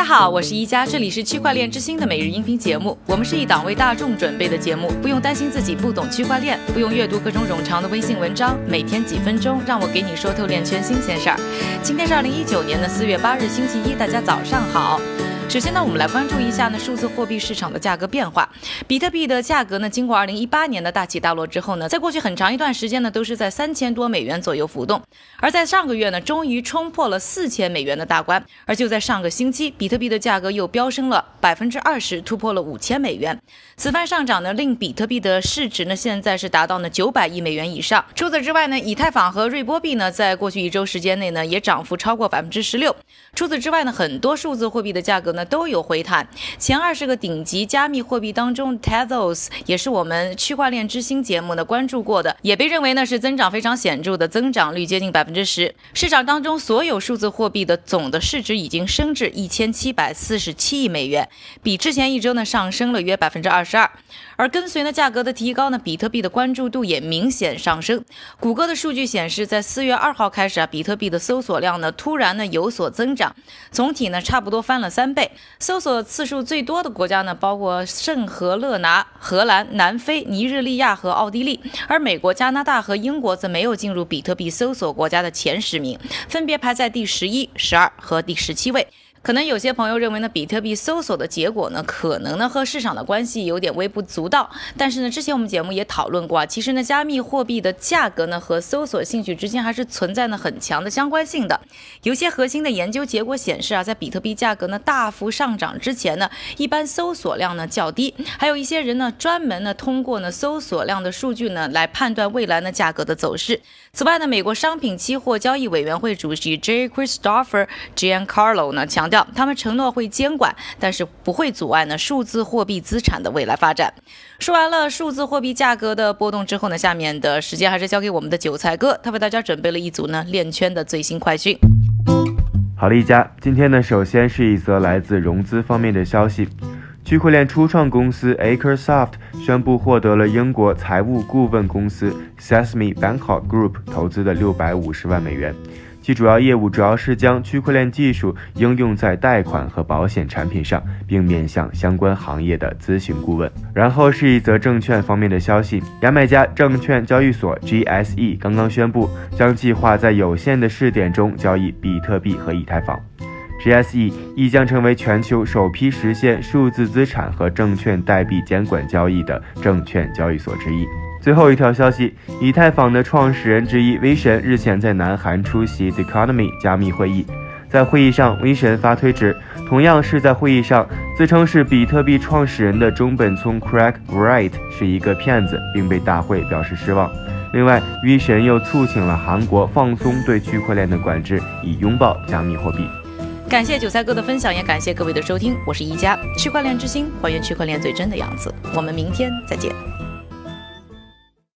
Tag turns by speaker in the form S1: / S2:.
S1: 大家好，我是一加，这里是区块链之星的每日音频节目。我们是一档为大众准备的节目，不用担心自己不懂区块链，不用阅读各种冗长的微信文章，每天几分钟，让我给你说透链圈新鲜事儿。今天是二零一九年的四月八日，星期一，大家早上好。首先呢，我们来关注一下呢数字货币市场的价格变化。比特币的价格呢，经过二零一八年的大起大落之后呢，在过去很长一段时间呢，都是在三千多美元左右浮动。而在上个月呢，终于冲破了四千美元的大关。而就在上个星期，比特币的价格又飙升了百分之二十，突破了五千美元。此番上涨呢，令比特币的市值呢，现在是达到呢九百亿美元以上。除此之外呢，以太坊和瑞波币呢，在过去一周时间内呢，也涨幅超过百分之十六。除此之外呢，很多数字货币的价格呢。都有回弹。前二十个顶级加密货币当中，Tezos 也是我们区块链之星节目呢关注过的，也被认为呢是增长非常显著的，增长率接近百分之十。市场当中所有数字货币的总的市值已经升至一千七百四十七亿美元，比之前一周呢上升了约百分之二十二。而跟随呢价格的提高呢，比特币的关注度也明显上升。谷歌的数据显示，在四月二号开始啊，比特币的搜索量呢突然呢有所增长，总体呢差不多翻了三倍。搜索次数最多的国家呢，包括圣何勒拿、荷兰、南非、尼日利亚和奥地利，而美国、加拿大和英国则没有进入比特币搜索国家的前十名，分别排在第十一、十二和第十七位。可能有些朋友认为呢，比特币搜索的结果呢，可能呢和市场的关系有点微不足道。但是呢，之前我们节目也讨论过啊，其实呢，加密货币的价格呢和搜索兴趣之间还是存在呢很强的相关性的。有些核心的研究结果显示啊，在比特币价格呢大幅上涨之前呢，一般搜索量呢较低。还有一些人呢专门呢通过呢搜索量的数据呢来判断未来呢价格的走势。此外呢，美国商品期货交易委员会主席 J. Christopher Giancarlo 呢强。他们承诺会监管，但是不会阻碍呢数字货币资产的未来发展。说完了数字货币价格的波动之后呢，下面的时间还是交给我们的韭菜哥，他为大家准备了一组呢链圈的最新快讯。
S2: 好了，一家，今天呢，首先是一则来自融资方面的消息，区块链初创公司 Acresoft 宣布获得了英国财务顾问公司 Sesame Bangkok Group 投资的六百五十万美元。其主要业务主要是将区块链技术应用在贷款和保险产品上，并面向相关行业的咨询顾问。然后是一则证券方面的消息：牙买加证券交易所 GSE 刚刚宣布，将计划在有限的试点中交易比特币和以太坊。GSE 亦将成为全球首批实现数字资产和证券代币监管交易的证券交易所之一。最后一条消息，以太坊的创始人之一威神日前在南韩出席 The Economy 加密会议，在会议上，威神发推指，同样是在会议上，自称是比特币创始人的中本聪 Craig Wright 是一个骗子，并对大会表示失望。另外，威神又促请了韩国放松对区块链的管制，以拥抱加密货币。
S1: 感谢韭菜哥的分享，也感谢各位的收听，我是一加区块链之星，还原区块链最真的样子。我们明天再见。